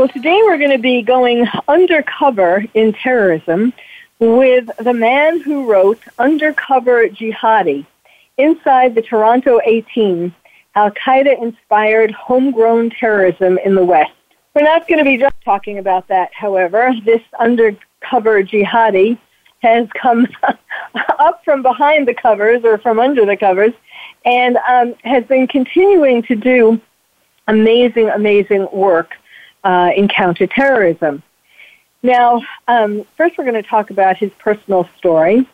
Well, today we're going to be going undercover in terrorism with the man who wrote Undercover Jihadi Inside the Toronto 18 Al Qaeda Inspired Homegrown Terrorism in the West. We're not going to be just talking about that, however. This undercover jihadi has come up from behind the covers or from under the covers and um, has been continuing to do amazing, amazing work uh, in counterterrorism. Now, um, first we're going to talk about his personal story,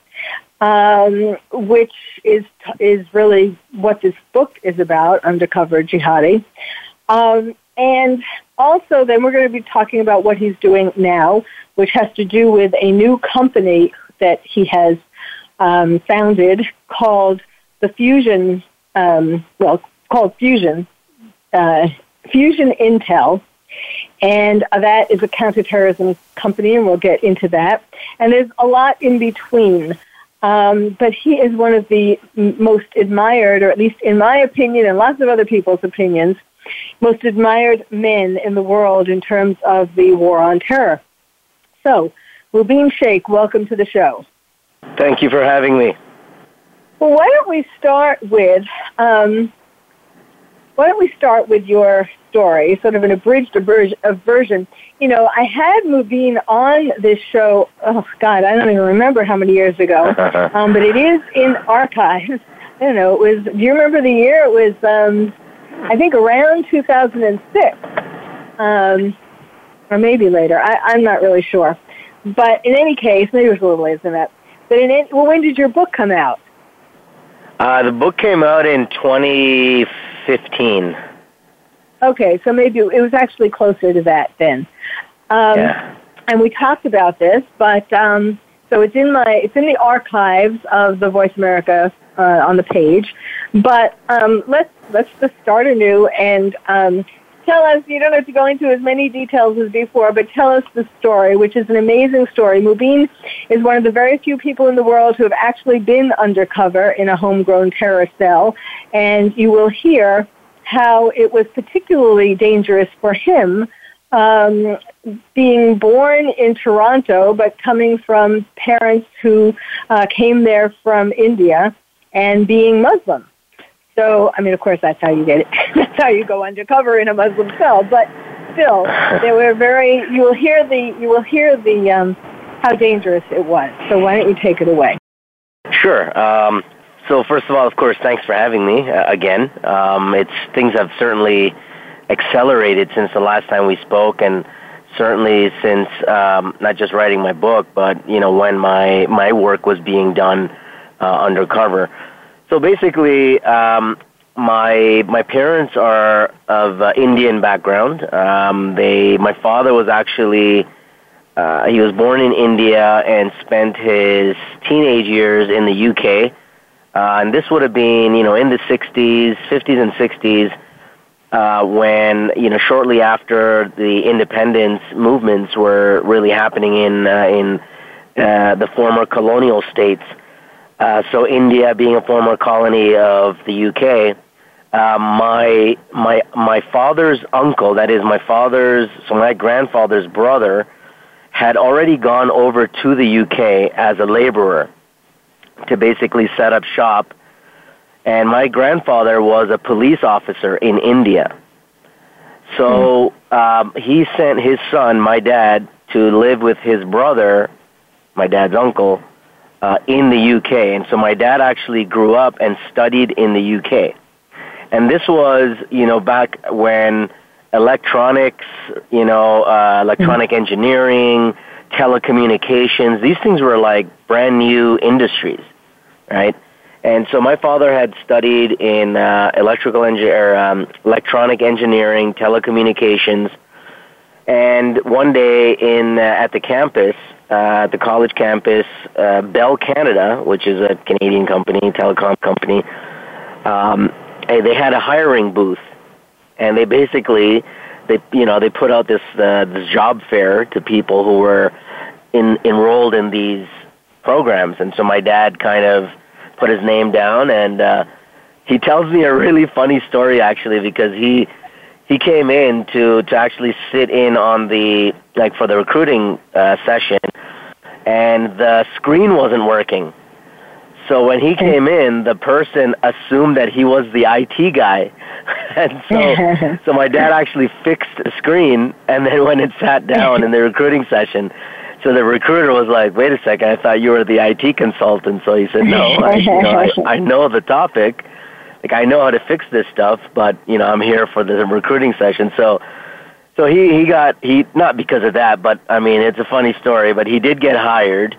um, which is is really what this book is about, Undercover Jihadi. Um, and also, then we're going to be talking about what he's doing now, which has to do with a new company that he has um, founded called the Fusion, um, well, called Fusion, uh, Fusion Intel. And that is a counterterrorism company, and we'll get into that. And there's a lot in between. Um, but he is one of the most admired, or at least in my opinion and lots of other people's opinions, most admired men in the world in terms of the war on terror. So, Mubin Shaikh, welcome to the show. Thank you for having me. Well, why don't we start with um, why don't we start with your story, sort of an abridged version. You know, I had Mubin on this show. Oh God, I don't even remember how many years ago, um, but it is in archives. I don't know. It was. Do you remember the year? It was. Um, I think around 2006, um, or maybe later. I, I'm not really sure. But in any case, maybe it was a little later than that. But in any, well, when did your book come out? Uh, the book came out in 2015. Okay, so maybe it was actually closer to that then. Um, yeah. And we talked about this, but um, so it's in my it's in the archives of the Voice America uh, on the page. But um, let's let's just start anew and um, tell us. You don't have to go into as many details as before, but tell us the story, which is an amazing story. Mubin is one of the very few people in the world who have actually been undercover in a homegrown terror cell, and you will hear how it was particularly dangerous for him um, being born in Toronto, but coming from parents who uh, came there from India and being Muslim. So, I mean, of course, that's how you get it. that's how you go undercover in a Muslim cell. But still, they were very. You will hear the. You will hear the um, how dangerous it was. So, why don't you take it away? Sure. Um, so first of all, of course, thanks for having me uh, again. Um, it's things have certainly accelerated since the last time we spoke, and certainly since um, not just writing my book, but you know when my my work was being done uh, undercover. So basically, um, my my parents are of uh, Indian background. Um, they my father was actually uh, he was born in India and spent his teenage years in the UK. Uh, and this would have been, you know, in the 60s, 50s and 60s, uh, when, you know, shortly after the independence movements were really happening in, uh, in uh, the former colonial states. Uh, so India being a former colony of the UK, uh, my, my, my father's uncle, that is my father's, so my grandfather's brother, had already gone over to the UK as a laborer to basically set up shop. And my grandfather was a police officer in India. So um, he sent his son, my dad, to live with his brother, my dad's uncle, uh, in the UK. And so my dad actually grew up and studied in the UK. And this was, you know, back when electronics, you know, uh, electronic mm-hmm. engineering, telecommunications, these things were like brand new industries, right? And so my father had studied in uh, electrical engineer, um, electronic engineering, telecommunications, and one day in uh, at the campus, uh, the college campus, uh, Bell Canada, which is a Canadian company, telecom company, um, they had a hiring booth, and they basically they you know they put out this uh, this job fair to people who were in, enrolled in these programs, and so my dad kind of put his name down, and uh, he tells me a really funny story actually because he he came in to to actually sit in on the like for the recruiting uh, session, and the screen wasn't working. So when he came in, the person assumed that he was the IT guy, and so so my dad actually fixed the screen, and then when it sat down in the recruiting session, so the recruiter was like, "Wait a second, I thought you were the IT consultant." So he said, "No, I, you know, I, I know the topic." like I know how to fix this stuff, but you know I'm here for the recruiting session. So, so he he got he not because of that, but I mean it's a funny story. But he did get hired.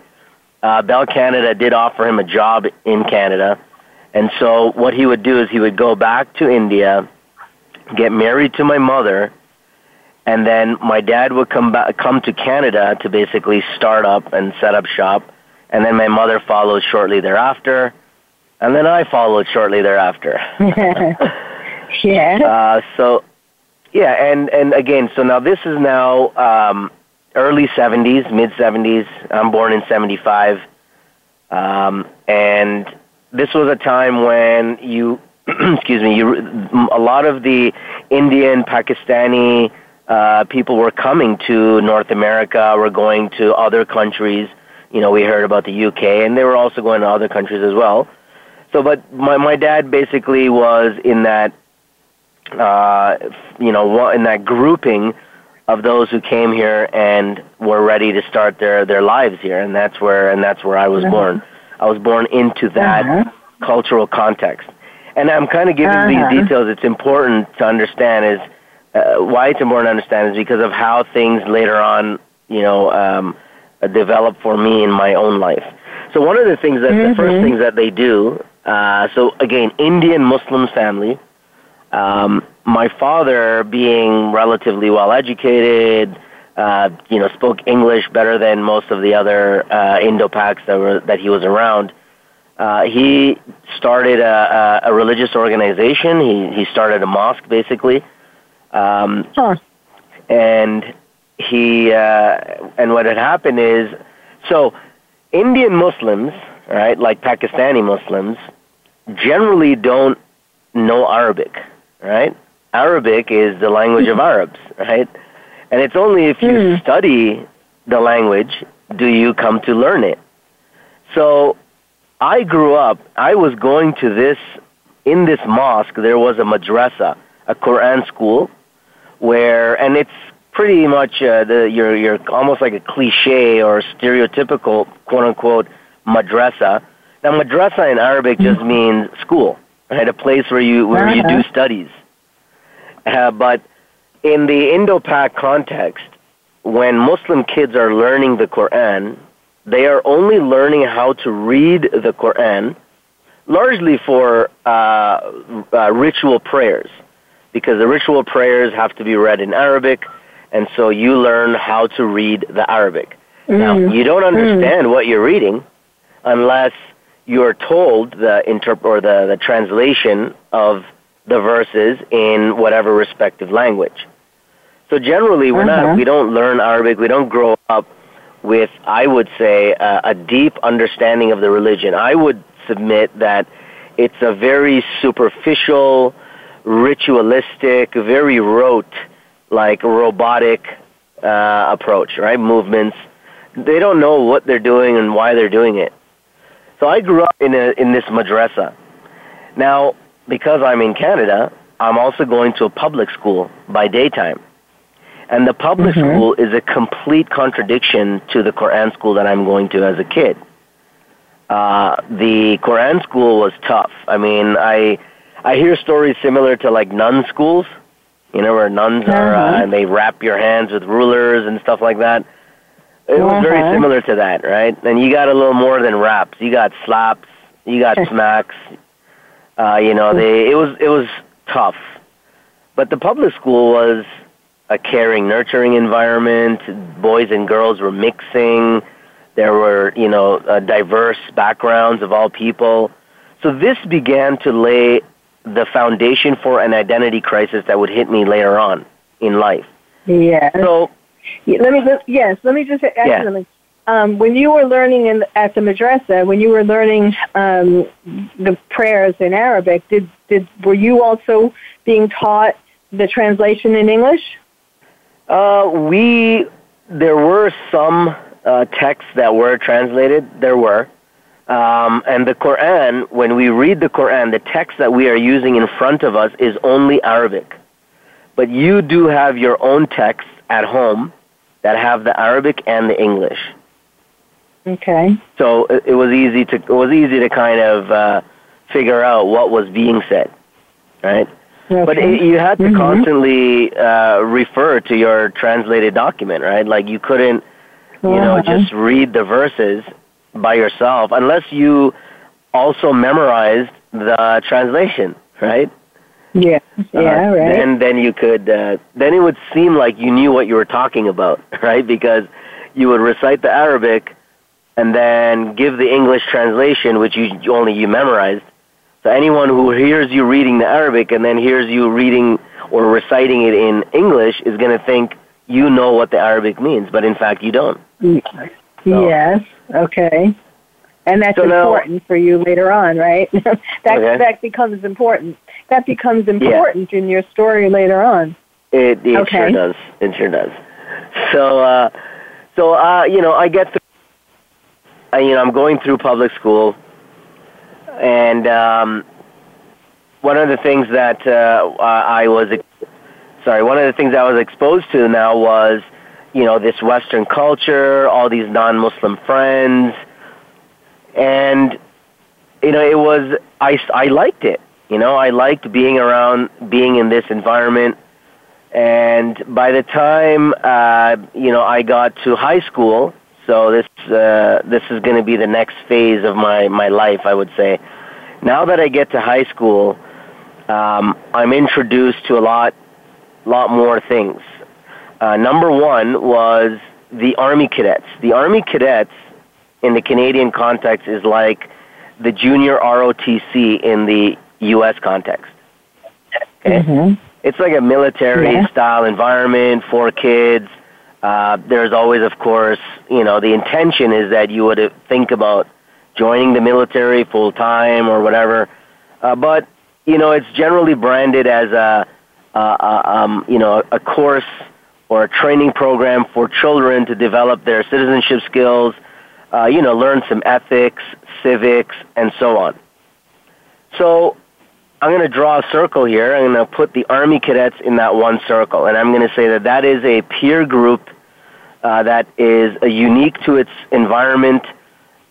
Uh, Bell Canada did offer him a job in Canada, and so what he would do is he would go back to India, get married to my mother, and then my dad would come back come to Canada to basically start up and set up shop, and then my mother followed shortly thereafter and then I followed shortly thereafter. yeah. Uh, so, yeah, and and again, so now this is now um, early '70s, mid '70s. I'm born in '75, um, and this was a time when you, excuse me, you a lot of the Indian, Pakistani uh, people were coming to North America, were going to other countries. You know, we heard about the UK, and they were also going to other countries as well. So, but my my dad basically was in that, uh, you know, in that grouping of those who came here and were ready to start their their lives here, and that's where and that's where I was uh-huh. born. I was born into that uh-huh. cultural context, and I'm kind of giving uh-huh. these details. It's important to understand is uh, why it's important to understand is because of how things later on, you know, um, develop for me in my own life. So one of the things that the first mm-hmm. things that they do uh, so again, Indian Muslim family. Um, my father, being relatively well educated, uh, you know, spoke English better than most of the other uh, Indo-Paks that were that he was around. Uh, he started a, a, a religious organization. He he started a mosque, basically. Um, huh. And he uh, and what had happened is so Indian Muslims, right, like Pakistani Muslims, generally don't know Arabic, right? Arabic is the language of Arabs, right? And it's only if you mm. study the language do you come to learn it. So I grew up, I was going to this, in this mosque, there was a madrasa, a Quran school, where, and it's pretty much uh, the, you're, you're almost like a cliche or stereotypical, quote unquote, madrasa now, madrasa in Arabic just mm-hmm. means school, right? A place where you where you do uh-huh. studies. Uh, but in the Indo-Pak context, when Muslim kids are learning the Quran, they are only learning how to read the Quran, largely for uh, uh, ritual prayers, because the ritual prayers have to be read in Arabic, and so you learn how to read the Arabic. Mm. Now, you don't mm. understand mm. what you're reading unless you are told the interp- or the, the translation of the verses in whatever respective language. So generally, we're uh-huh. not we don't learn Arabic. We don't grow up with, I would say, uh, a deep understanding of the religion. I would submit that it's a very superficial, ritualistic, very rote, like robotic uh, approach, right? Movements. They don't know what they're doing and why they're doing it. So I grew up in a, in this madrasa. Now, because I'm in Canada, I'm also going to a public school by daytime. And the public mm-hmm. school is a complete contradiction to the Quran school that I'm going to as a kid. Uh, the Quran school was tough. I mean, I I hear stories similar to like nun schools, you know, where nuns uh-huh. are uh, and they wrap your hands with rulers and stuff like that. It was uh-huh. very similar to that, right? And you got a little more than raps. You got slaps. You got smacks. Uh, you know, they it was it was tough, but the public school was a caring, nurturing environment. Boys and girls were mixing. There were, you know, uh, diverse backgrounds of all people. So this began to lay the foundation for an identity crisis that would hit me later on in life. Yeah. So let me just, yes, let me just ask Yeah. something. Um, when you were learning in, at the madrasa, when you were learning um, the prayers in Arabic, did did were you also being taught the translation in English? Uh, we there were some uh, texts that were translated. There were, um, and the Quran. When we read the Quran, the text that we are using in front of us is only Arabic. But you do have your own texts at home that have the Arabic and the English. Okay. So it, it was easy to it was easy to kind of uh, figure out what was being said, right? okay. But it, you had to Mhm. constantly uh, refer to your translated document, right? Like you couldn't, you know, Uh-huh. just read the verses by yourself unless you also memorized the translation, right? yeah, yeah, Uh, right. Then, then you could. Uh, then it would seem like you knew what you were talking about, right? Because you would recite the Arabic and then give the English translation, which you only you memorized. So anyone who hears you reading the Arabic and then hears you reading or reciting it in English is going to think you know what the Arabic means, but in fact you don't. Yes. Okay. And that's So now- important for you later on, right? that Okay. that becomes important. That becomes important in your story later on. It, it Okay. sure does. It sure does. So, uh, so uh, you know, I get through. You know, I'm going through public school, and um, one of the things that uh, I was, sorry, one of the things I was exposed to now was, you know, this Western culture, all these non-Muslim friends, and you know, it was I I liked it. You know, I liked being around, being in this environment. And by the time uh, you know I got to high school, so this uh, this is going to be the next phase of my my life, I would say. Now that I get to high school, um, I'm introduced to a lot lot more things. Uh, number one was the Army cadets. The Army cadets in the Canadian context is like the junior ROTC in the U.S. context. Okay? Mhm. It's like a military Yeah. style environment for kids. Uh, there's always, of course, you know, the intention is that you would think about joining the military full time or whatever. Uh, but you know, it's generally branded as a, a, a um, you know, a course or a training program for children to develop their citizenship skills. Uh, you know, learn some ethics, civics, and so on. So I'm going to draw a circle here. I'm going to put the Army cadets in that one circle, and I'm going to say that that is a peer group uh, that is uh, unique to its environment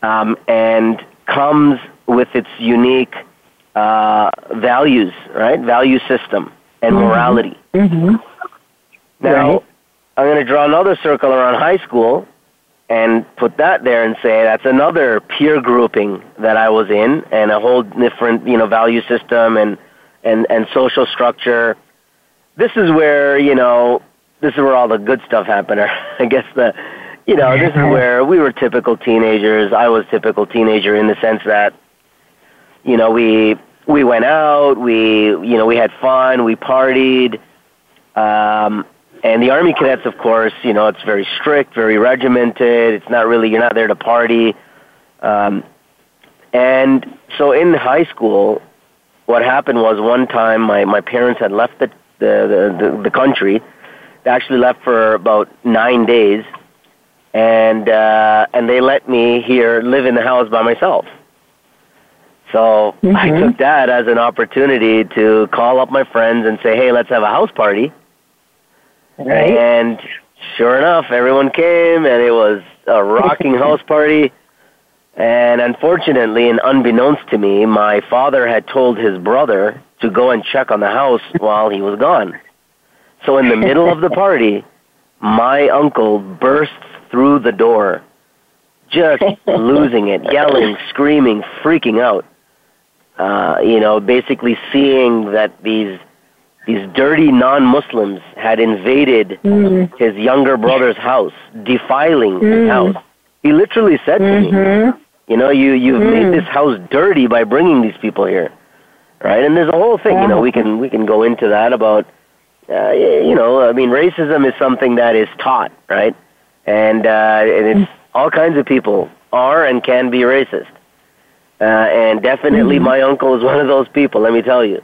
um, and comes with its unique uh, values, right? Value system and Mhm. morality. Mhm. Now, Right. I'm going to draw another circle around high school and put that there and say that's another peer grouping that I was in and a whole different, you know, value system and, and, and social structure. This is where, you know, this is where all the good stuff happened. Or I guess the, you know, this is where we were typical teenagers. I was typical teenager in the sense that, you know, we, we went out, we, you know, we had fun, we partied, um, and the Army cadets, of course, you know, it's very strict, very regimented. It's not really, you're not there to party. Um, and so in high school, what happened was one time my, my parents had left the, the, the, the country. They actually left for about nine days. And, uh, and they let me here live in the house by myself. So I Mhm. took that as an opportunity to call up my friends and say, hey, let's have a house party. Right. And sure enough, everyone came, and it was a rocking house party. And unfortunately, and unbeknownst to me, my father had told his brother to go and check on the house while he was gone. So in the middle of the party, my uncle bursts through the door, just losing it, yelling, screaming, freaking out. Uh, you know, basically seeing that these these dirty non-Muslims had invaded Mm. his younger brother's house, defiling his Mm. house. He literally said mm-hmm. to me, "You know, you you've mm. made this house dirty by bringing these people here, right?" And there's a whole thing. You know, we can we can go into that about, uh, you know, I mean, racism is something that is taught, right? And uh, and it's all kinds of people are and can be racist. Uh, and definitely, mm-hmm. my uncle is one of those people. Let me tell you.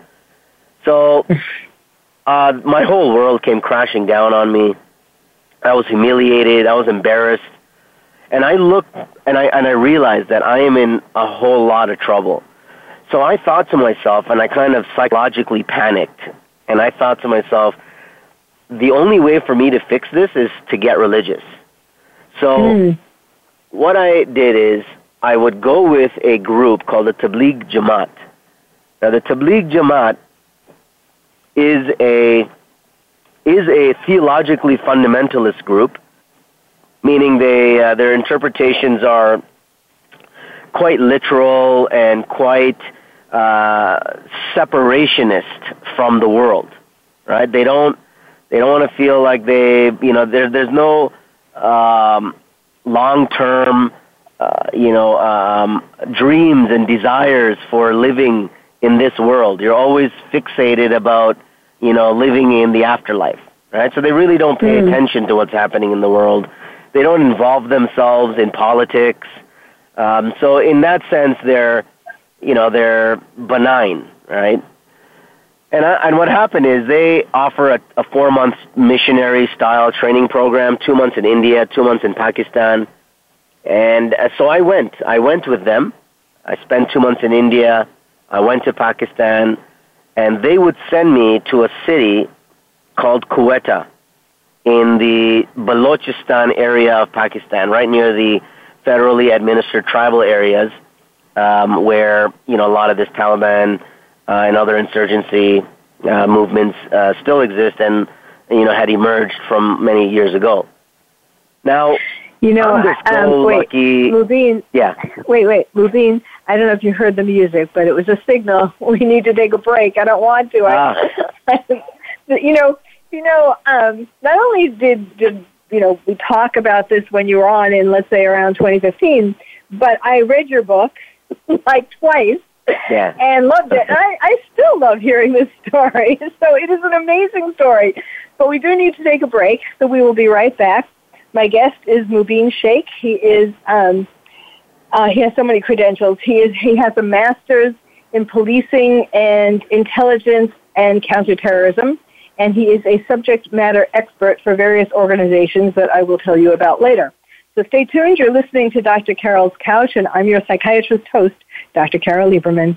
So, uh, my whole world came crashing down on me. I was humiliated. I was embarrassed, and I looked and I and I realized that I am in a whole lot of trouble. So I thought to myself, and I kind of psychologically panicked, and I thought to myself, the only way for me to fix this is to get religious. So, mm. what I did is I would go with a group called the Tabligh Jamaat. Now, the Tabligh Jamaat is a is a theologically fundamentalist group, meaning they uh, their interpretations are quite literal and quite uh, separationist from the world. Right? They don't they don't want to feel like they you know there there's no um, long term uh, you know um, dreams and desires for living in this world. You're always fixated about, you know, living in the afterlife, right? So they really don't pay mm. attention to what's happening in the world. They don't involve themselves in politics. Um, so in that sense, they're, you know, they're benign, right? And, I, and what happened is they offer a, a four-month missionary-style training program, two months in India, two months in Pakistan. And uh, so I went. I went with them. I spent two months in India, I went to Pakistan, and they would send me to a city called Quetta in the Balochistan area of Pakistan, right near the federally administered tribal areas um, where you know a lot of this Taliban uh, and other insurgency uh, movements uh, still exist and you know had emerged from many years ago. Now, you know, I'm just so um, wait, lucky. Mubin, yeah. Wait, wait, Mubin. I don't know if you heard the music, but it was a signal. We need to take a break. I don't want to. Ah. I, you know, you know. Um, not only did did you know we talk about this when you were on in let's say around 2015, but I read your book like twice. Yeah. And loved it. I, I still love hearing this story. So it is an amazing story. But we do need to take a break, so we will be right back. My guest is Mubin Shaikh. He is um, uh, he has so many credentials. He is he has a master's in policing and intelligence and counterterrorism, and he is a subject matter expert for various organizations that I will tell you about later. So stay tuned. You're listening to Dr. Carol's Couch, and I'm your psychiatrist host, Dr. Carol Lieberman.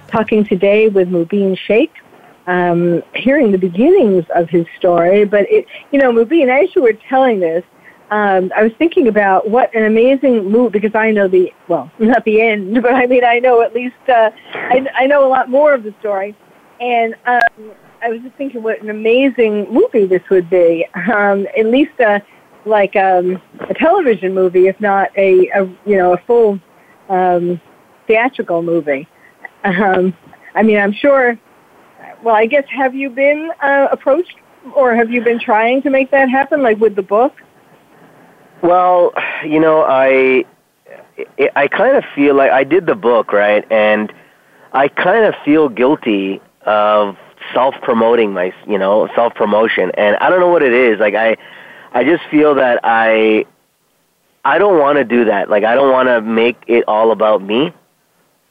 talking today with Mubin Shaikh. Um, hearing the beginnings of his story, but it, you know, Mubin, as you were telling this, um, I was thinking about what an amazing move because I know the well, not the end, but I mean I know at least uh, I, I know a lot more of the story, and um, I was just thinking what an amazing movie this would be. Um, at least a like um, a television movie, if not a, a you know a full um, theatrical movie. Um, I mean, I'm sure. Well, I guess have you been uh, approached, or have you been trying to make that happen, like with the book? Well, you know, I I kind of feel like I did the book, right? And I kind of feel guilty of self-promoting my, you know, self-promotion. And I don't know what it is. Like I I just feel that I I don't want to do that. Like I don't want to make it all about me.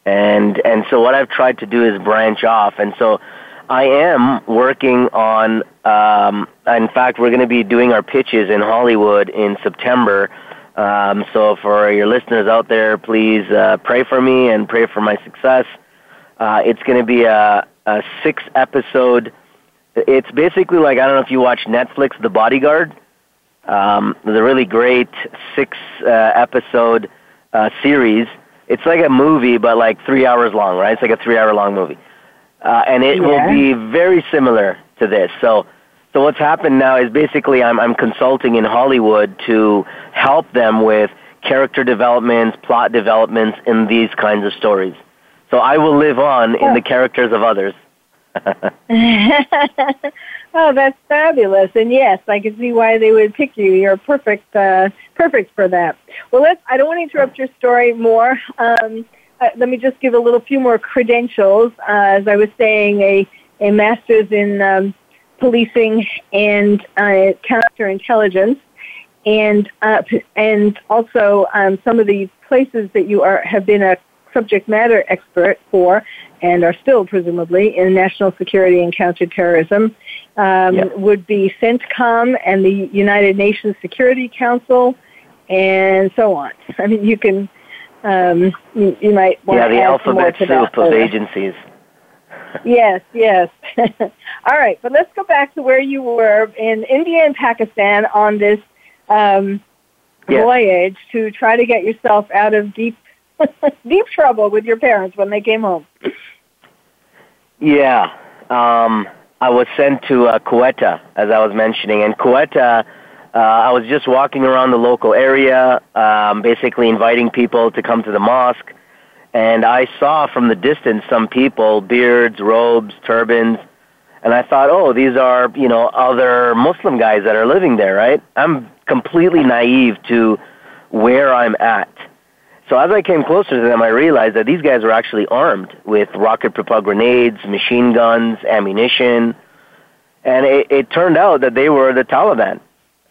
And and so what I've tried to do is branch off. And so I am working on. Um, in fact, we're going to be doing our pitches in Hollywood in September. Um, so for your listeners out there, please uh, pray for me and pray for my success. Uh, it's going to be a, a six episode. It's basically like I don't know if you watch Netflix, The Bodyguard. Um, the really great six uh, episode uh, series. It's like a movie, but like three hours long, right? It's like a three hour long movie uh, and it yeah. will be very similar to this. So, so what's happened now is basically I'm I'm consulting in Hollywood to help them with character developments, plot developments in these kinds of stories. So I will live on in the characters of others. oh, that's fabulous! And yes, I can see why they would pick you. You're perfect, uh, perfect for that. Well, let's. I don't want to interrupt your story more. Um, uh, let me just give a little few more credentials. Uh, as I was saying, a, a master's in um, policing and uh, counterintelligence, and uh, and also um, some of the places that you are have been a subject matter expert for, and are still presumably in national security and counterterrorism, um, yep. would be CENTCOM and the United Nations Security Council, and so on. I mean, you can um, you, you, might want yeah, to the alphabet soup of agencies. yes, yes. All right, but let's go back to where you were in India and Pakistan on this um, yes. voyage to try to get yourself out of deep, deep trouble with your parents when they came home. Yeah, um, I was sent to uh, Quetta, as I was mentioning, and Quetta uh, I was just walking around the local area, um, basically inviting people to come to the mosque, and I saw from the distance some people, beards, robes, turbans, and I thought, oh, these are, you know, other Muslim guys that are living there, right? I'm completely naive to where I'm at. So as I came closer to them, I realized that these guys were actually armed with rocket-propelled grenades, machine guns, ammunition, and it, it turned out that they were the Taliban.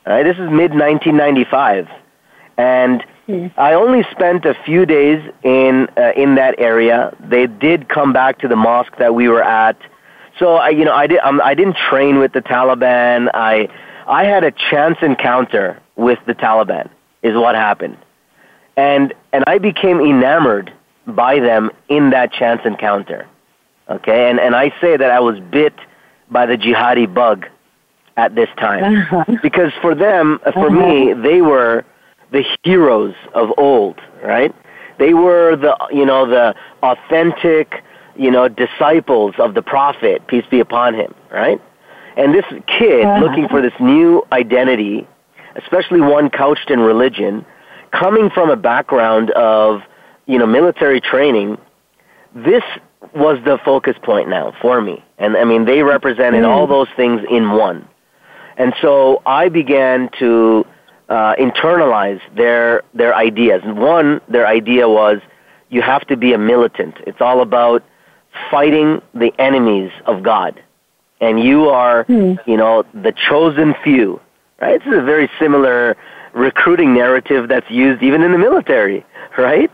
Right? This is mid 1995, and mm. I only spent a few days in uh, in that area. They did come back to the mosque that we were at, so I, you know, I did. Um, I didn't train with the Taliban. I I had a chance encounter with the Taliban. Is what happened, and and I became enamored by them in that chance encounter. Okay, and and I say that I was bit by the jihadi bug at this time. Uh-huh. Because for them, uh, for uh-huh. me, they were the heroes of old, right? They were the, you know, the authentic, you know, disciples of the prophet, peace be upon him, right? And this kid uh-huh. looking for this new identity, especially one couched in religion, coming from a background of, you know, military training, this was the focus point now for me. And I mean, they represented mm. all those things in one. And so I began to uh, internalize their their ideas. And one, their idea was you have to be a militant. It's all about fighting the enemies of God. and you are, Hmm. you know, the chosen few, right? This is a very similar recruiting narrative that's used even in the military, right?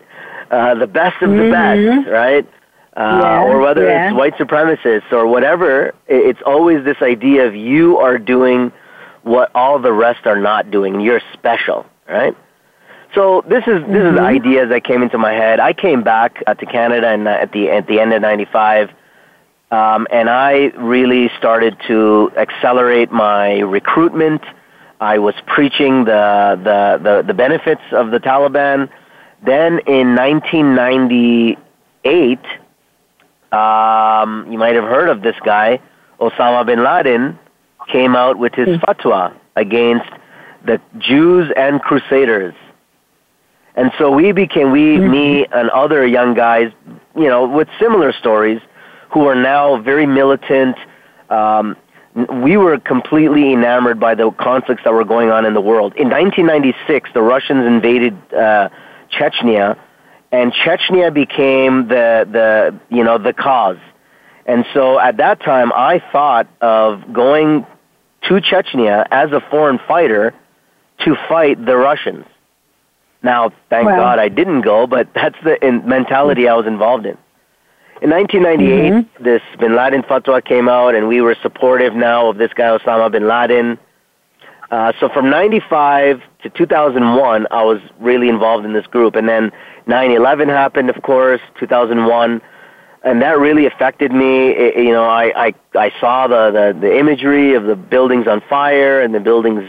Uh, the best of the best, right? Uh, Mm-hmm. Yeah, or whether yeah. it's white supremacists or whatever, it's always this idea of you are doing what all the rest are not doing, and you're special, right? So this is this is ideas that came into my head. I came back uh, to Canada and at the at the end of '95, um, and I really started to accelerate my recruitment. I was preaching the the the, the benefits of the Taliban. Then in 1998, um, you might have heard of this guy, Osama bin Laden, came out with his fatwa against the Jews and Crusaders. And so we became, we, me, and other young guys, you know, with similar stories, who are now very militant. Um, we were completely enamored by the conflicts that were going on in the world. In 1996, the Russians invaded uh, Chechnya, and Chechnya became the, the, you know, the cause. And so at that time, I thought of going to Chechnya as a foreign fighter to fight the Russians. Now, thank Wow. God I didn't go, but that's the in mentality I was involved in. In 1998, this bin Laden fatwa came out, and we were supportive now of this guy Osama bin Laden. Uh, so from 95 to 2001, I was really involved in this group. And then 9/11 happened, of course, 2001, and that really affected me. It- you know, I I, I saw the, the the imagery of the buildings on fire and the buildings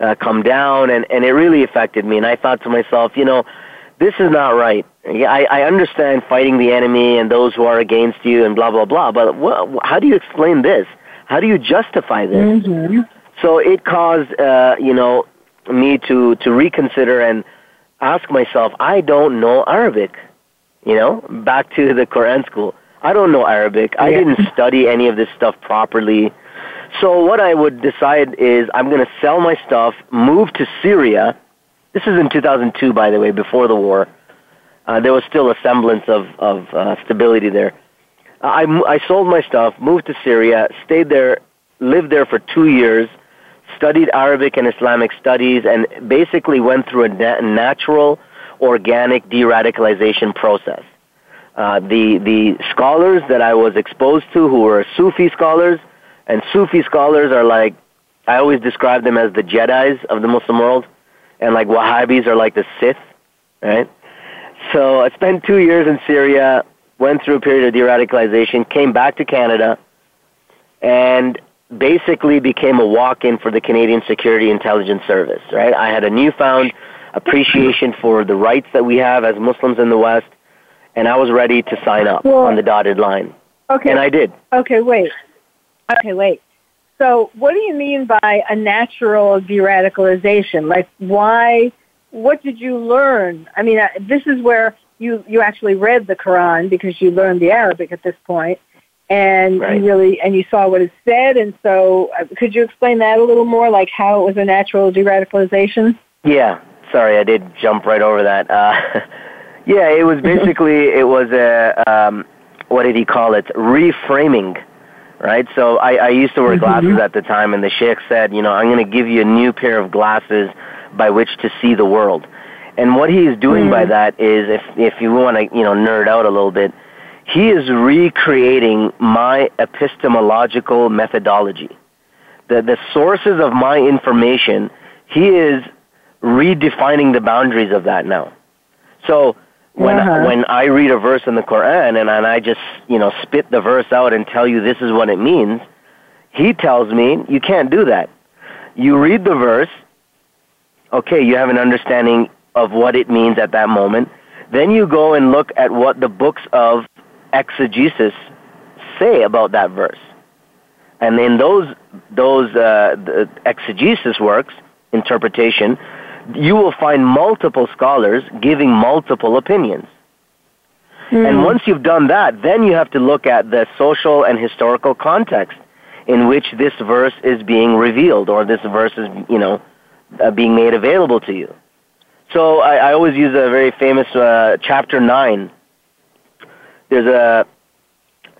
uh, come down, and and it really affected me. And I thought to myself, you know, this is not right. Yeah, I, I understand fighting the enemy and those who are against you and blah blah blah, but wha how do you explain this? How do you justify this? So it caused, uh, you know, me to to reconsider and ask myself, I don't know Arabic. You know, back to the Quran school. I don't know Arabic. I Yeah. didn't study any of this stuff properly. So what I would decide is I'm going to sell my stuff, move to Syria. This is in 2002, by the way, before the war. Uh, there was still a semblance of of uh, stability there. I, I sold my stuff, moved to Syria, stayed there, lived there for two years, studied Arabic and Islamic studies, and basically went through a na- natural, organic de-radicalization process. Uh, the the scholars that I was exposed to, who were Sufi scholars, and Sufi scholars are like, I always describe them as the Jedi's of the Muslim world, and like Wahhabis are like the Sith, right? So I spent two years in Syria, went through a period of de-radicalization, came back to Canada, and basically became a walk-in for the Canadian Security Intelligence Service. Right? I had a newfound appreciation for the rights that we have as Muslims in the West, and I was ready to sign up Well- on the dotted line, Okay. and I did. Okay, wait. Okay, wait. So, what do you mean by a natural de-radicalization? Like, why? What did you learn? I mean, uh, this is where you you actually read the Quran because you learned the Arabic at this point, and Right. you really and you saw what it said. And so, uh, could you explain that a little more, like how it was a natural de-radicalization? Yeah, sorry, I did jump right over that. Uh, yeah, it was basically it was a um, what did he call it? Reframing, right? So I, I used to wear mm-hmm. glasses at the time, and the sheikh said, you know, I'm going to give you a new pair of glasses by which to see the world. And what he is doing by mm. that is, if if you want to, you know, nerd out a little bit, he is recreating my epistemological methodology. The the sources of my information, he is redefining the boundaries of that now. So when Uh-huh. when I read a verse in the Quran and, and I just you know spit the verse out and tell you this is what it means, he tells me you can't do that. You read the verse, okay, you have an understanding of what it means at that moment. Then you go and look at what the books of exegesis say about that verse. And in those those uh, the exegesis works, interpretation, you will find multiple scholars giving multiple opinions. And once you've done that, then you have to look at the social and historical context in which this verse is being revealed or this verse is, you know, uh, being made available to you. So I, I always use a very famous uh, chapter 9. There's a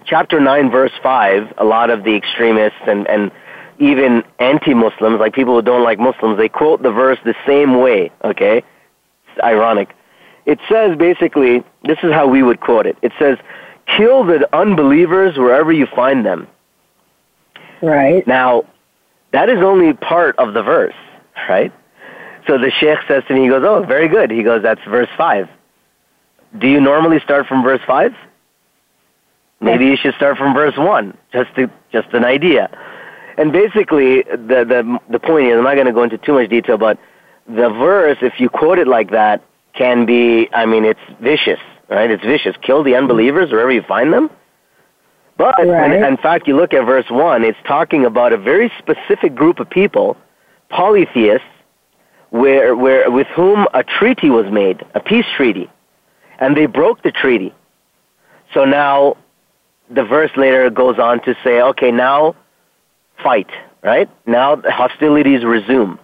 chapter 9, verse 5, a lot of the extremists and, and even anti-Muslims, like people who don't like Muslims, they quote the verse the same way, okay? It's ironic. It says basically, this is how we would quote it. It says, kill the unbelievers wherever you find them. Right. Now, that is only part of the verse, right? So the sheikh says to me, he goes, oh, very good. He goes, that's verse 5. Do you normally start from verse 5? Maybe you should start from verse 1, just, to, just an idea. And basically, the, the, the point is, I'm not going to go into too much detail, but the verse, if you quote it like that, can be, I mean, it's vicious, right? It's vicious. Kill the unbelievers wherever you find them. But right. when, in fact, you look at verse 1, it's talking about a very specific group of people, polytheists, where, where, with whom a treaty was made, a peace treaty. And they broke the treaty. So now the verse later goes on to say, okay, now fight, right? Now hostilities resume.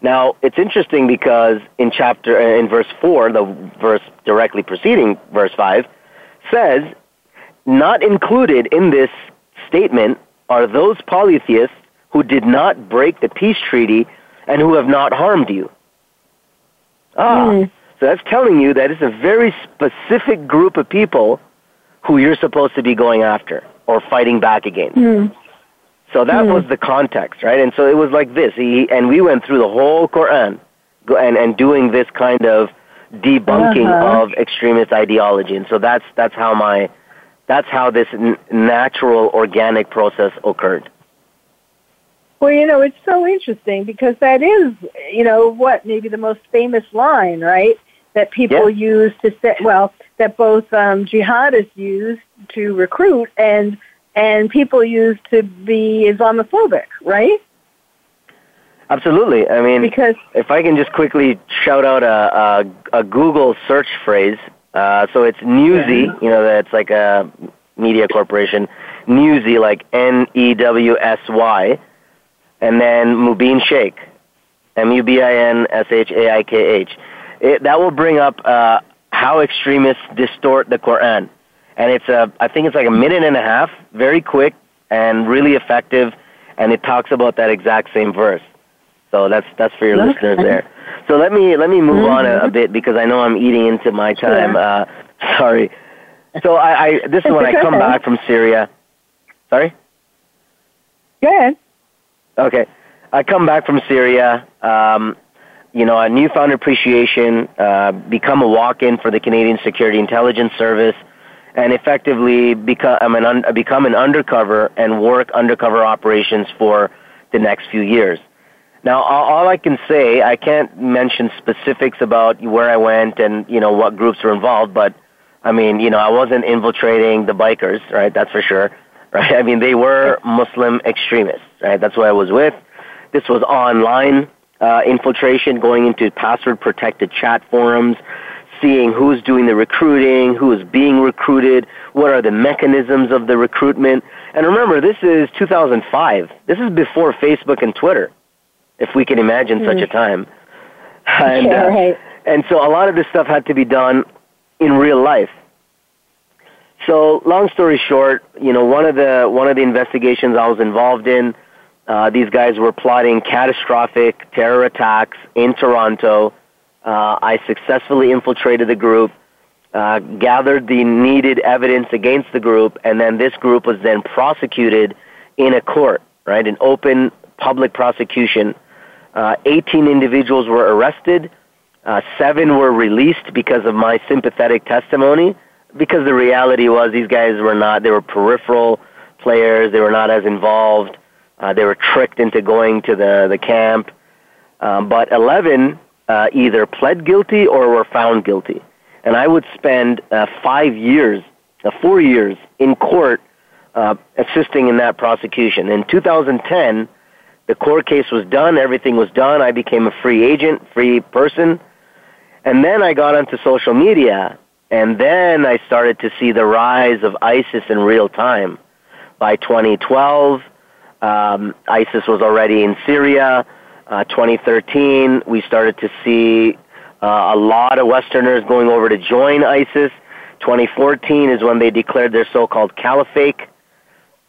Now, it's interesting because in chapter, uh, in verse 4, the verse directly preceding verse 5, says, not included in this statement are those polytheists who did not break the peace treaty and who have not harmed you. Ah, mm. so that's telling you that it's a very specific group of people who you're supposed to be going after or fighting back against. Mm. So that mm. was the context, right? And so it was like this. He, and we went through the whole Quran and, and doing this kind of debunking uh-huh. of extremist ideology. And so that's, that's how my, that's how this n- natural organic process occurred. Well, you know, it's so interesting because that is, you know, what maybe the most famous line, right? That people yeah. use to say, well, that both um, jihadists use to recruit and and people used to be Islamophobic, right? Absolutely. I mean, because if I can just quickly shout out a a, a Google search phrase, uh, so it's Newsy. Yeah. You know, that's like a media corporation. Newsy, like N E W S Y, and then Mubin Shaikh, M U B I N S H A I K H. That will bring up uh, how extremists distort the Quran and it's a I think it's like a minute and a half, very quick and really effective, and it talks about that exact same verse. So that's that's for your okay. listeners there. So let me let me move mm-hmm. on a, a, bit because I know I'm eating into my time. Sure. Uh, sorry. So I, I this is when I come back from Syria. Sorry. Go ahead. Okay, I come back from Syria. Um, you know, a newfound appreciation, uh, become a walk-in for the Canadian Security Intelligence Service and effectively become an, un, become an undercover and work undercover operations for the next few years. Now, all I can say, I can't mention specifics about where I went and, you know, what groups were involved, but, I mean, you know, I wasn't infiltrating the bikers, right? That's for sure, right? I mean, they were Muslim extremists, right? That's what I was with. This was online uh, infiltration, going into password-protected chat forums, seeing who's doing the recruiting, who is being recruited, what are the mechanisms of the recruitment. And remember, this is 2005. This is before Facebook and Twitter, if we can imagine mm. such a hmm. time. And, uh, right. and so a lot of this stuff had to be done in real life. So, long story short, you know, one of the one of the investigations I was involved in, uh, these guys were plotting catastrophic terror attacks in Toronto uh, I successfully infiltrated the group, uh, gathered the needed evidence against the group, and then this group was then prosecuted in a court, right? An open public prosecution. Uh, 18 individuals were arrested. Uh, seven were released because of my sympathetic testimony. Because the reality was these guys were not, they were peripheral players. They were not as involved. Uh, they were tricked into going to the, the camp. Um, but 11 uh, either pled guilty or were found guilty. And I would spend uh, five years, uh, four years in court uh, assisting in that prosecution. In 2010, the court case was done, everything was done. I became a free agent, free person. And then I got onto social media, and then I started to see the rise of ISIS in real time. By 2012, um, ISIS was already in Syria. Uh, 2013, we started to see uh, a lot of Westerners going over to join ISIS. 2014 is when they declared their so-called caliphate,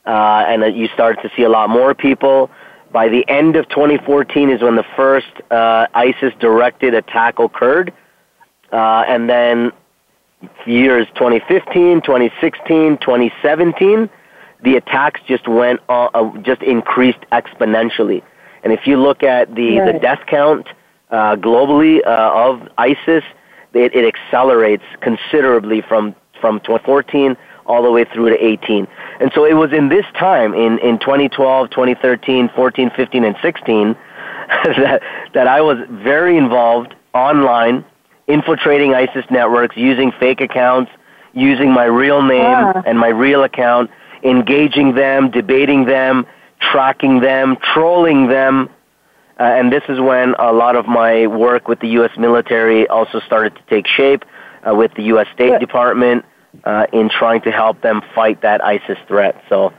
uh, and you started to see a lot more people. By the end of 2014 is when the first uh, ISIS directed attack occurred. Uh, and then years 2015, 2016, 2017, the attacks just went uh, just increased exponentially. And if you look at the, right. the death count uh, globally uh, of ISIS, it, it accelerates considerably from from 2014 all the way through to 18. And so it was in this time, in, in 2012, 2013, 14, 15, and 16, that, that I was very involved online, infiltrating ISIS networks, using fake accounts, using my real name yeah. and my real account, engaging them, debating them, tracking them, trolling them. Uh, and this is when a lot of my work with the U.S. military also started to take shape uh, with the U.S. State Department uh, in trying to help them fight that ISIS threat. So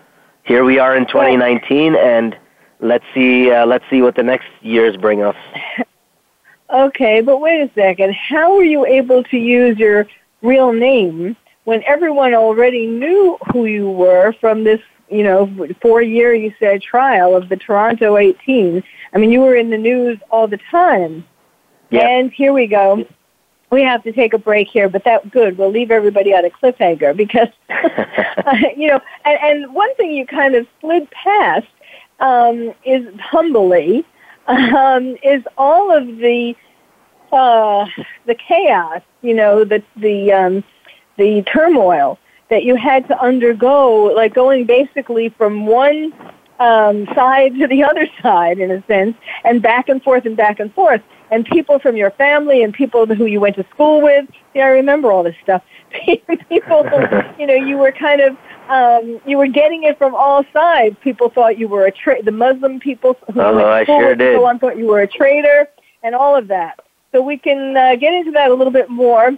here we are in 2019, and let's see uh, let's see what the next years bring us. Okay, but wait a second. How were you able to use your real name when everyone already knew who you were from this, you know, four year you said trial of the Toronto 18? I mean, you were in the news all the time. Yep. And here we go we have to take a break here, but that good. We'll leave everybody on a cliffhanger because, you know, and, and one thing you kind of slid past um, is humbly um, is all of the uh, the chaos, you know, the the um, the turmoil that you had to undergo, like going basically from one um, side to the other side, in a sense, and back and forth and back and forth and people from your family and people who you went to school with. See, I remember all this stuff. people, you know, you were kind of, um, you were getting it from all sides. People thought you were a tra- the Muslim people who oh, went to school I sure did. so on thought you were a traitor, and all of that. So we can uh, get into that a little bit more.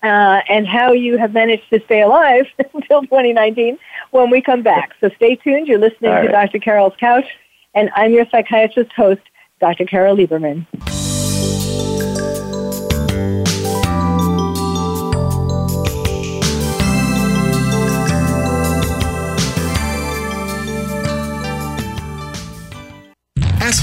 Uh, and how you have managed to stay alive until 2019 when we come back. So stay tuned. You're listening to Dr. Carol's Couch, and I'm your psychiatrist host, Dr. Carol Lieberman.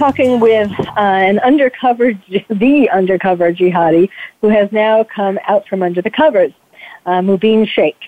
talking with uh, an undercover, the undercover jihadi who has now come out from under the covers, uh, Mubin Shaikh.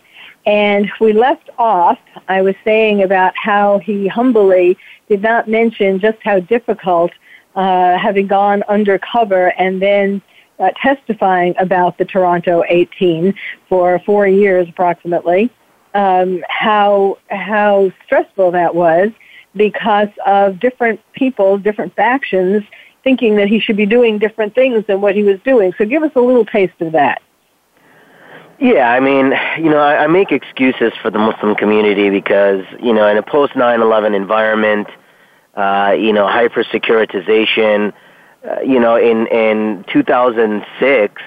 And we left off, I was saying about how he humbly did not mention just how difficult uh, having gone undercover and then uh, testifying about the Toronto 18 for four years approximately, um, how how stressful that was because of different people, different factions thinking that he should be doing different things than what he was doing. So give us a little taste of that. Yeah, I mean, you know, I, I make excuses for the Muslim community because, you know, in a post 9/11 environment, uh, you know, hyper securitization, uh, you know, in in 2006,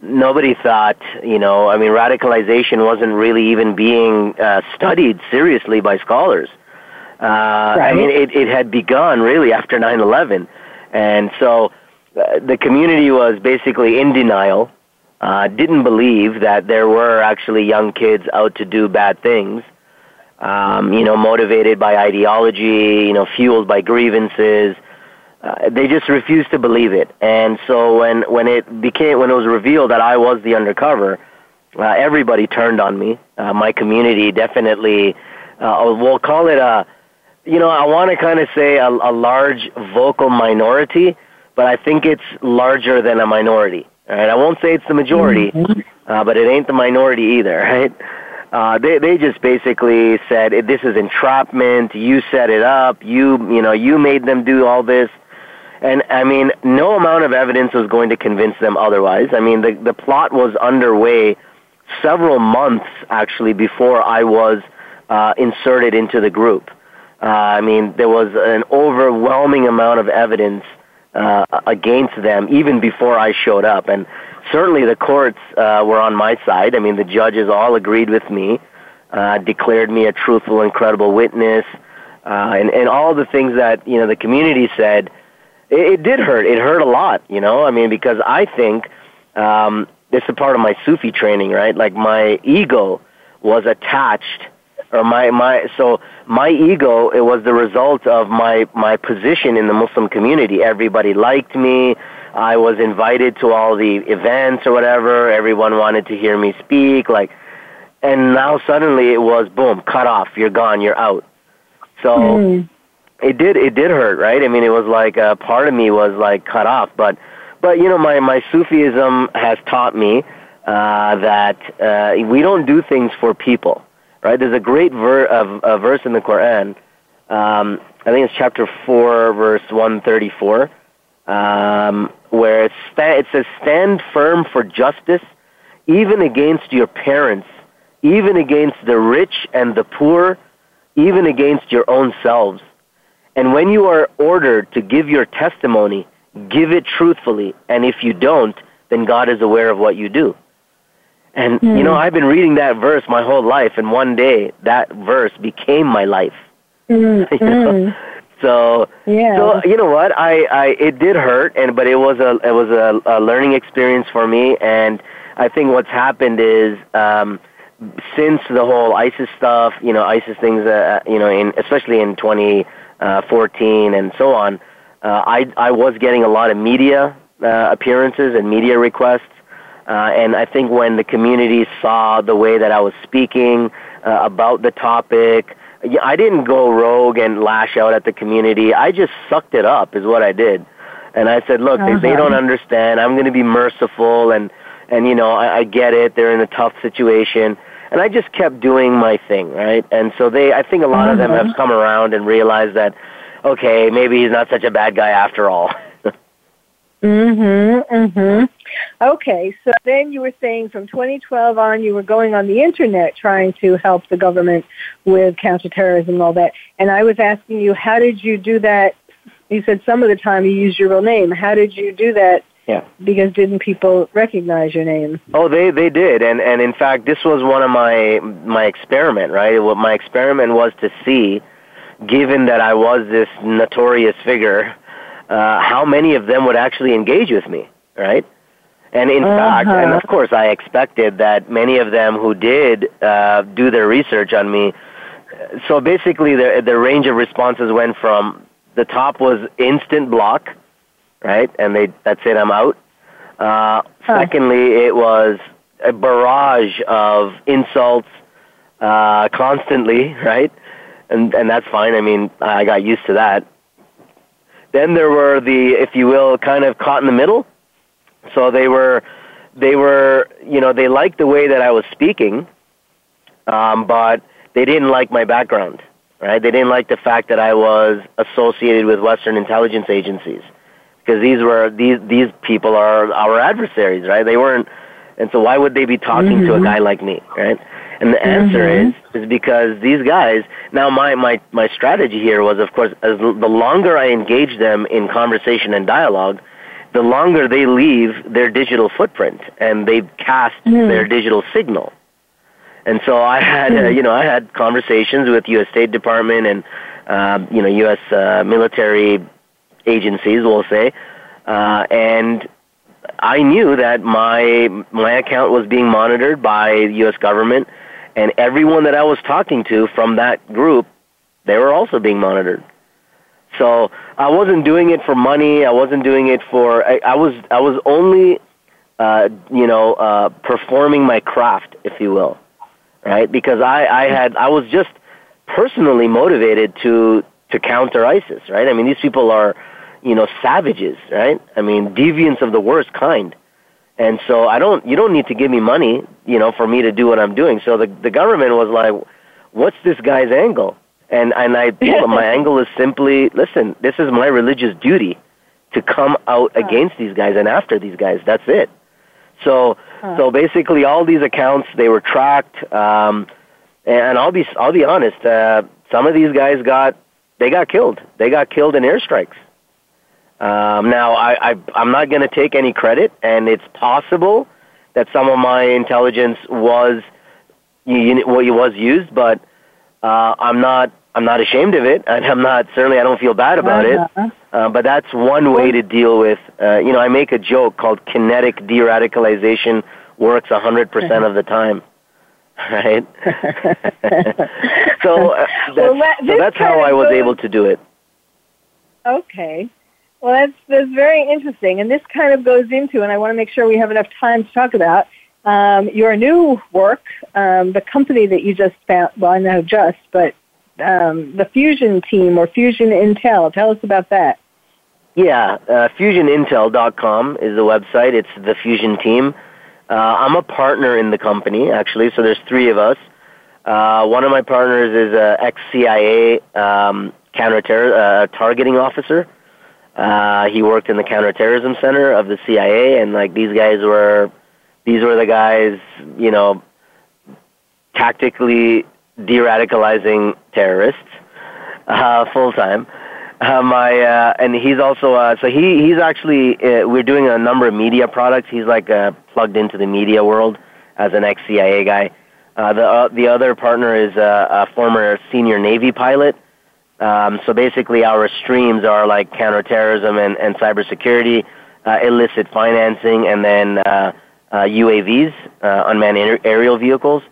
nobody thought, you know, I mean, radicalization wasn't really even being uh, studied seriously by scholars. Uh, right. I mean, it, it had begun really after 9/11, and so uh, the community was basically in denial uh, didn't believe that there were actually young kids out to do bad things, um, you know, motivated by ideology, you know, fueled by grievances. Uh, they just refused to believe it. And so when, when it became, when it was revealed that I was the undercover, uh, everybody turned on me. Uh, my community definitely, uh, we'll call it a, you know, I want to kind of say a, a large vocal minority, but I think it's larger than a minority. All right, I won't say it's the majority, mm-hmm. uh, but it ain't the minority either, right? Uh, they they just basically said this is entrapment. You set it up. You you know you made them do all this, and I mean no amount of evidence was going to convince them otherwise. I mean the the plot was underway several months actually before I was uh, inserted into the group. Uh, I mean there was an overwhelming amount of evidence uh, against them even before I showed up. And certainly the courts uh, were on my side. I mean, the judges all agreed with me, uh, declared me a truthful and credible witness, uh, and, and all the things that, you know, the community said. It, it did hurt. It hurt a lot, you know, I mean, because I think um, this is part of my Sufi training, right? Like my ego was attached or my my so my ego it was the result of my my position in the Muslim community. Everybody liked me. I was invited to all the events or whatever. Everyone wanted to hear me speak. Like, and now suddenly it was boom, cut off. You're gone. You're out. So mm. it did it did hurt, right? I mean, it was like a part of me was like cut off. But but you know, my my Sufism has taught me uh, that uh, we don't do things for people right? There's a great ver- uh, verse in the Quran. Um, I think it's chapter 4, verse 134, um, where it, sta- it says, Stand firm for justice, even against your parents, even against the rich and the poor, even against your own selves. And when you are ordered to give your testimony, give it truthfully. And if you don't, then God is aware of what you do. And mm. you know, I've been reading that verse my whole life, and one day that verse became my life. Mm. you know? Mm. So, yeah. so you know what? I, I, it did hurt, and but it was a, it was a, a learning experience for me. And I think what's happened is, um, since the whole ISIS stuff, you know, ISIS things, uh, you know, in especially in 2014 and so on, uh, I, I was getting a lot of media uh, appearances and media requests uh, and I think when the community saw the way that I was speaking uh, about the topic, I didn't go rogue and lash out at the community. I just sucked it up, is what I did. And I said, look, uh-huh. they, they don't understand. I'm going to be merciful, and and you know, I, I get it. They're in a tough situation, and I just kept doing my thing, right? And so they, I think a lot uh-huh. of them have uh-huh. come around and realized that, okay, maybe he's not such a bad guy after all. Mm-hmm. Mm-hmm. Okay, so then you were saying from 2012 on, you were going on the internet trying to help the government with counterterrorism and all that. And I was asking you, how did you do that? You said some of the time you used your real name. How did you do that? Yeah. Because didn't people recognize your name? Oh, they they did, and and in fact, this was one of my my experiment. Right, what my experiment was to see, given that I was this notorious figure uh, how many of them would actually engage with me, right? And in uh-huh. fact, and of course, I expected that many of them who did uh, do their research on me. So basically, the the range of responses went from the top was instant block, right? And they that's it, I'm out. Uh, huh. Secondly, it was a barrage of insults uh, constantly, right? And and that's fine. I mean, I got used to that. Then there were the, if you will, kind of caught in the middle. So they were, they were, you know, they liked the way that I was speaking, um, but they didn't like my background, right? They didn't like the fact that I was associated with Western intelligence agencies because these were these these people are our adversaries, right? They weren't, and so why would they be talking mm-hmm. to a mm-hmm. guy like me, right? And the answer mm-hmm. is is because these guys. Now, my my my strategy here was, of course, as the longer I engage them in conversation and dialogue, the longer they leave their digital footprint and they cast mm. their digital signal. And so I had, uh, mm. you know, I had conversations with U.S. State Department and, uh, you know, U.S. Uh, military agencies, we'll say, uh, and I knew that my my account was being monitored by the U.S. government, and everyone that I was talking to from that group, they were also being monitored. So I wasn't doing it for money. I wasn't doing it for. I, I was. I was only, uh, you know, uh, performing my craft, if you will, right? Because I, I had. I was just personally motivated to to counter ISIS, right? I mean, these people are, you know, savages, right? I mean, deviants of the worst kind. And so I don't. You don't need to give me money, you know, for me to do what I'm doing. So the the government was like, "What's this guy's angle?" And and I my angle is simply listen. This is my religious duty to come out against these guys and after these guys. That's it. So so basically, all these accounts they were tracked. Um, and I'll be I'll be honest. Uh, some of these guys got they got killed. They got killed in airstrikes. Um, now I, I I'm not going to take any credit, and it's possible that some of my intelligence was you, was used, but uh, I'm not I'm not ashamed of it, and I'm not certainly I don't feel bad about it. Uh, but that's one way to deal with. Uh, you know, I make a joke called kinetic de-radicalization works 100% of the time. Right. so, uh, that's, well, that, so that's how I was goes, able to do it. Okay. Well, that's that's very interesting, and this kind of goes into, and I want to make sure we have enough time to talk about um, your new work, um, the company that you just found. Well, I know just, but um, the Fusion team or Fusion Intel. Tell us about that. Yeah, uh, fusionintel.com is the website. It's the Fusion team. Uh, I'm a partner in the company, actually, so there's three of us. Uh, one of my partners is a ex-CIA um, counterterror uh, targeting officer. Uh, he worked in the counterterrorism center of the CIA, and like these guys were, these were the guys, you know, tactically de-radicalizing terrorists uh, full time. Uh, my uh, and he's also uh, so he he's actually uh, we're doing a number of media products. He's like uh, plugged into the media world as an ex CIA guy. Uh, the uh, the other partner is uh, a former senior Navy pilot. Um, so basically, our streams are like counterterrorism and, and cybersecurity, uh, illicit financing, and then uh, uh, UAVs, uh, unmanned aerial vehicles.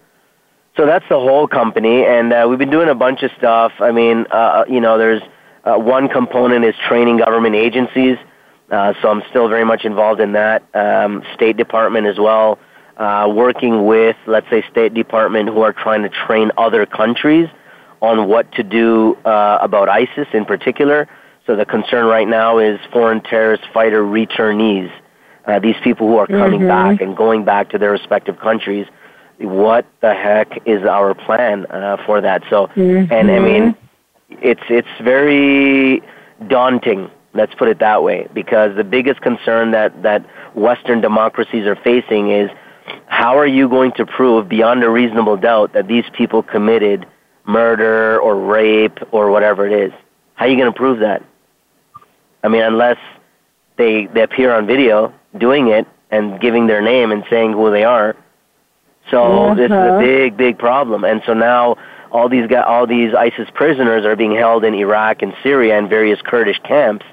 So that's the whole company, and uh, we've been doing a bunch of stuff. I mean, uh, you know, there's one component is training government agencies, so I'm still very much involved in that. Um, State Department as well, working with, let's say, State Department who are trying to train other countries on what to do uh, about ISIS in particular. So the concern right now is foreign terrorist fighter returnees, uh, these people who are coming mm-hmm. back and going back to their respective countries what the heck is our plan uh, for that? So, mm-hmm. and I mean, it's it's very daunting. Let's put it that way, because the biggest concern that that Western democracies are facing is how are you going to prove beyond a reasonable doubt that these people committed murder or rape or whatever it is? How are you going to prove that? I mean, unless they they appear on video doing it and giving their name and saying who they are so uh-huh. this is a big, big problem. And so now all these guys, all these ISIS prisoners are being held in Iraq and Syria and various Kurdish camps,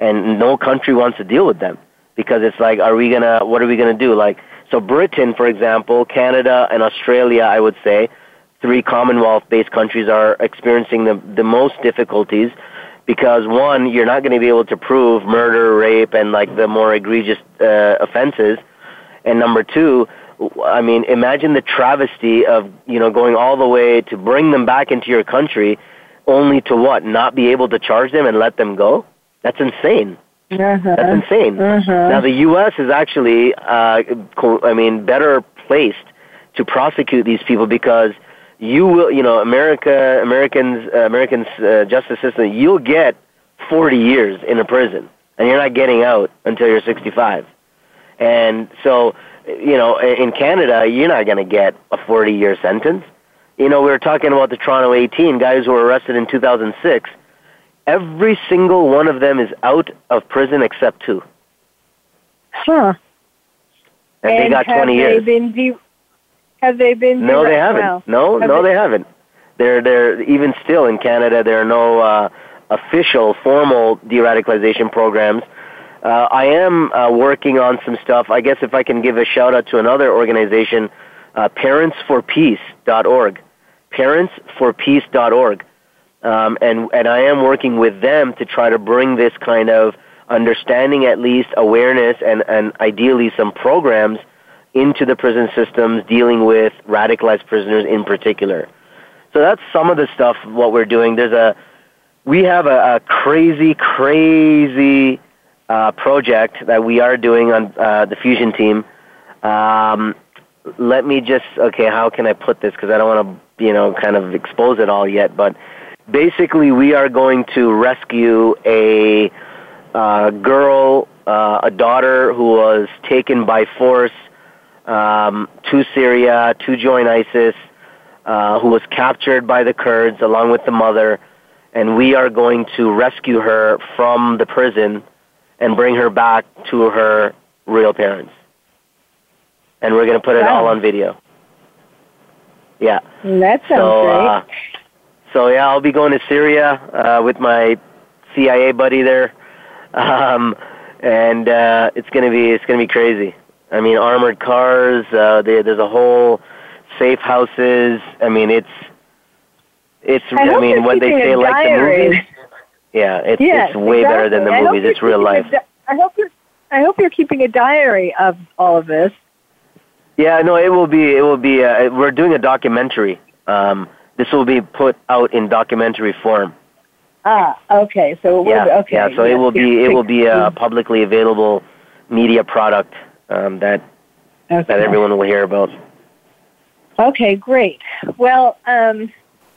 and no country wants to deal with them because it's like, are we gonna? What are we gonna do? Like, so Britain, for example, Canada and Australia, I would say, three Commonwealth-based countries are experiencing the the most difficulties because one, you're not going to be able to prove murder, rape, and like the more egregious uh, offenses, and number two, I mean, imagine the travesty of, you know, going all the way to bring them back into your country only to what? Not be able to charge them and let them go? That's insane. Uh-huh. That's insane. Uh-huh. Now the U.S. is actually, uh, I mean, better placed to prosecute these people because you will, you know, America, Americans, uh, Americans uh, justice system, you'll get 40 years in a prison, and you're not getting out until you're 65. And so, you know, in Canada, you're not going to get a 40 year sentence. You know, we were talking about the Toronto 18 guys who were arrested in 2006. Every single one of them is out of prison except two. Huh. And, they got 20 have years. They been de- have they been? No, they haven't. well, no, have no, they- they haven't. They're they're even still in Canada. There are no uh, official, formal de-radicalization programs. Uh, I am uh, working on some stuff. I guess if I can give a shout out to another organization, uh, ParentsForPeace.org, ParentsForPeace.org, um, and and I am working with them to try to bring this kind of understanding, at least awareness, and and ideally some programs into the prison systems dealing with radicalized prisoners in particular. So that's some of the stuff what we're doing. There's a we have a, a crazy, crazy uh, project that we are doing on uh, the fusion team. Um, let me just okay, how can I put this? Because I don't want to you know kind of expose it all yet. But basically, we are going to rescue a uh, girl, uh, a daughter who was taken by force um, to Syria to join ISIS, uh, who was captured by the Kurds along with the mother, and we are going to rescue her from the prison and bring her back to her real parents. And we're going to put it Wow. all on video. Yeah. That sounds So, great. uh, so yeah, I'll be going to Syria uh, with my CIA buddy there, um, and uh, it's gonna be it's gonna be crazy. I mean, armored cars. Uh, there, there's a whole safe houses. I mean, it's it's. I I, mean, what they say, like the movies. Yeah, it's yes, it's way better than the. I movies. It's real life. di- I hope you're. I hope you're keeping a diary of all of this. Yeah, no, it will be. It will be. Uh, we're doing a documentary. Um, this will be put out in documentary form. Ah, okay. So it will yeah, be, okay. yeah. So it will be it will be a publicly available media product um, that Okay. that everyone will hear about. Okay, great. Well, um,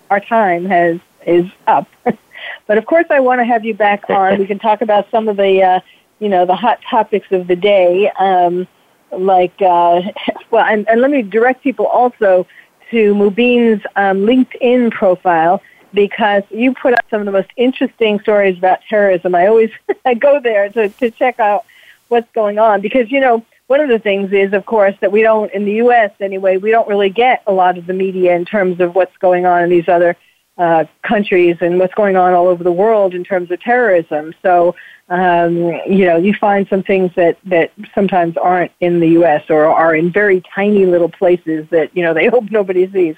our time has is up, but of course, I want to have you back on. we can talk about some of the, uh, you know, the hot topics of the day, um, like uh, well, and, and let me direct people also to Mubin's um, LinkedIn profile because you put up some of the most interesting stories about terrorism. I always I go there to, to check out what's going on because you know one of the things is of course that we don't in the US anyway we don't really get a lot of the media in terms of what's going on in these other uh, countries and what's going on all over the world in terms of terrorism so um, you know you find some things that that sometimes aren't in the US or are in very tiny little places that you know they hope nobody sees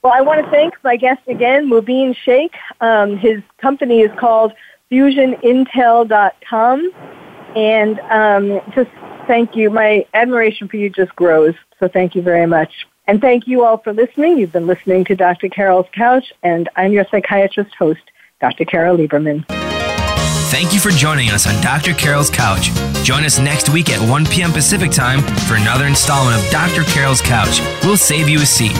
well, I want to thank my guest again, Mubin Shaikh. Um, his company is called FusionIntel.com. And um, just thank you. My admiration for you just grows. So thank you very much. And thank you all for listening. You've been listening to Dr. Carol's Couch, and I'm your psychiatrist host, Dr. Carol Lieberman. Thank you for joining us on Dr. Carol's Couch. Join us next week at 1 p.m. Pacific Time for another installment of Dr. Carol's Couch. We'll save you a seat.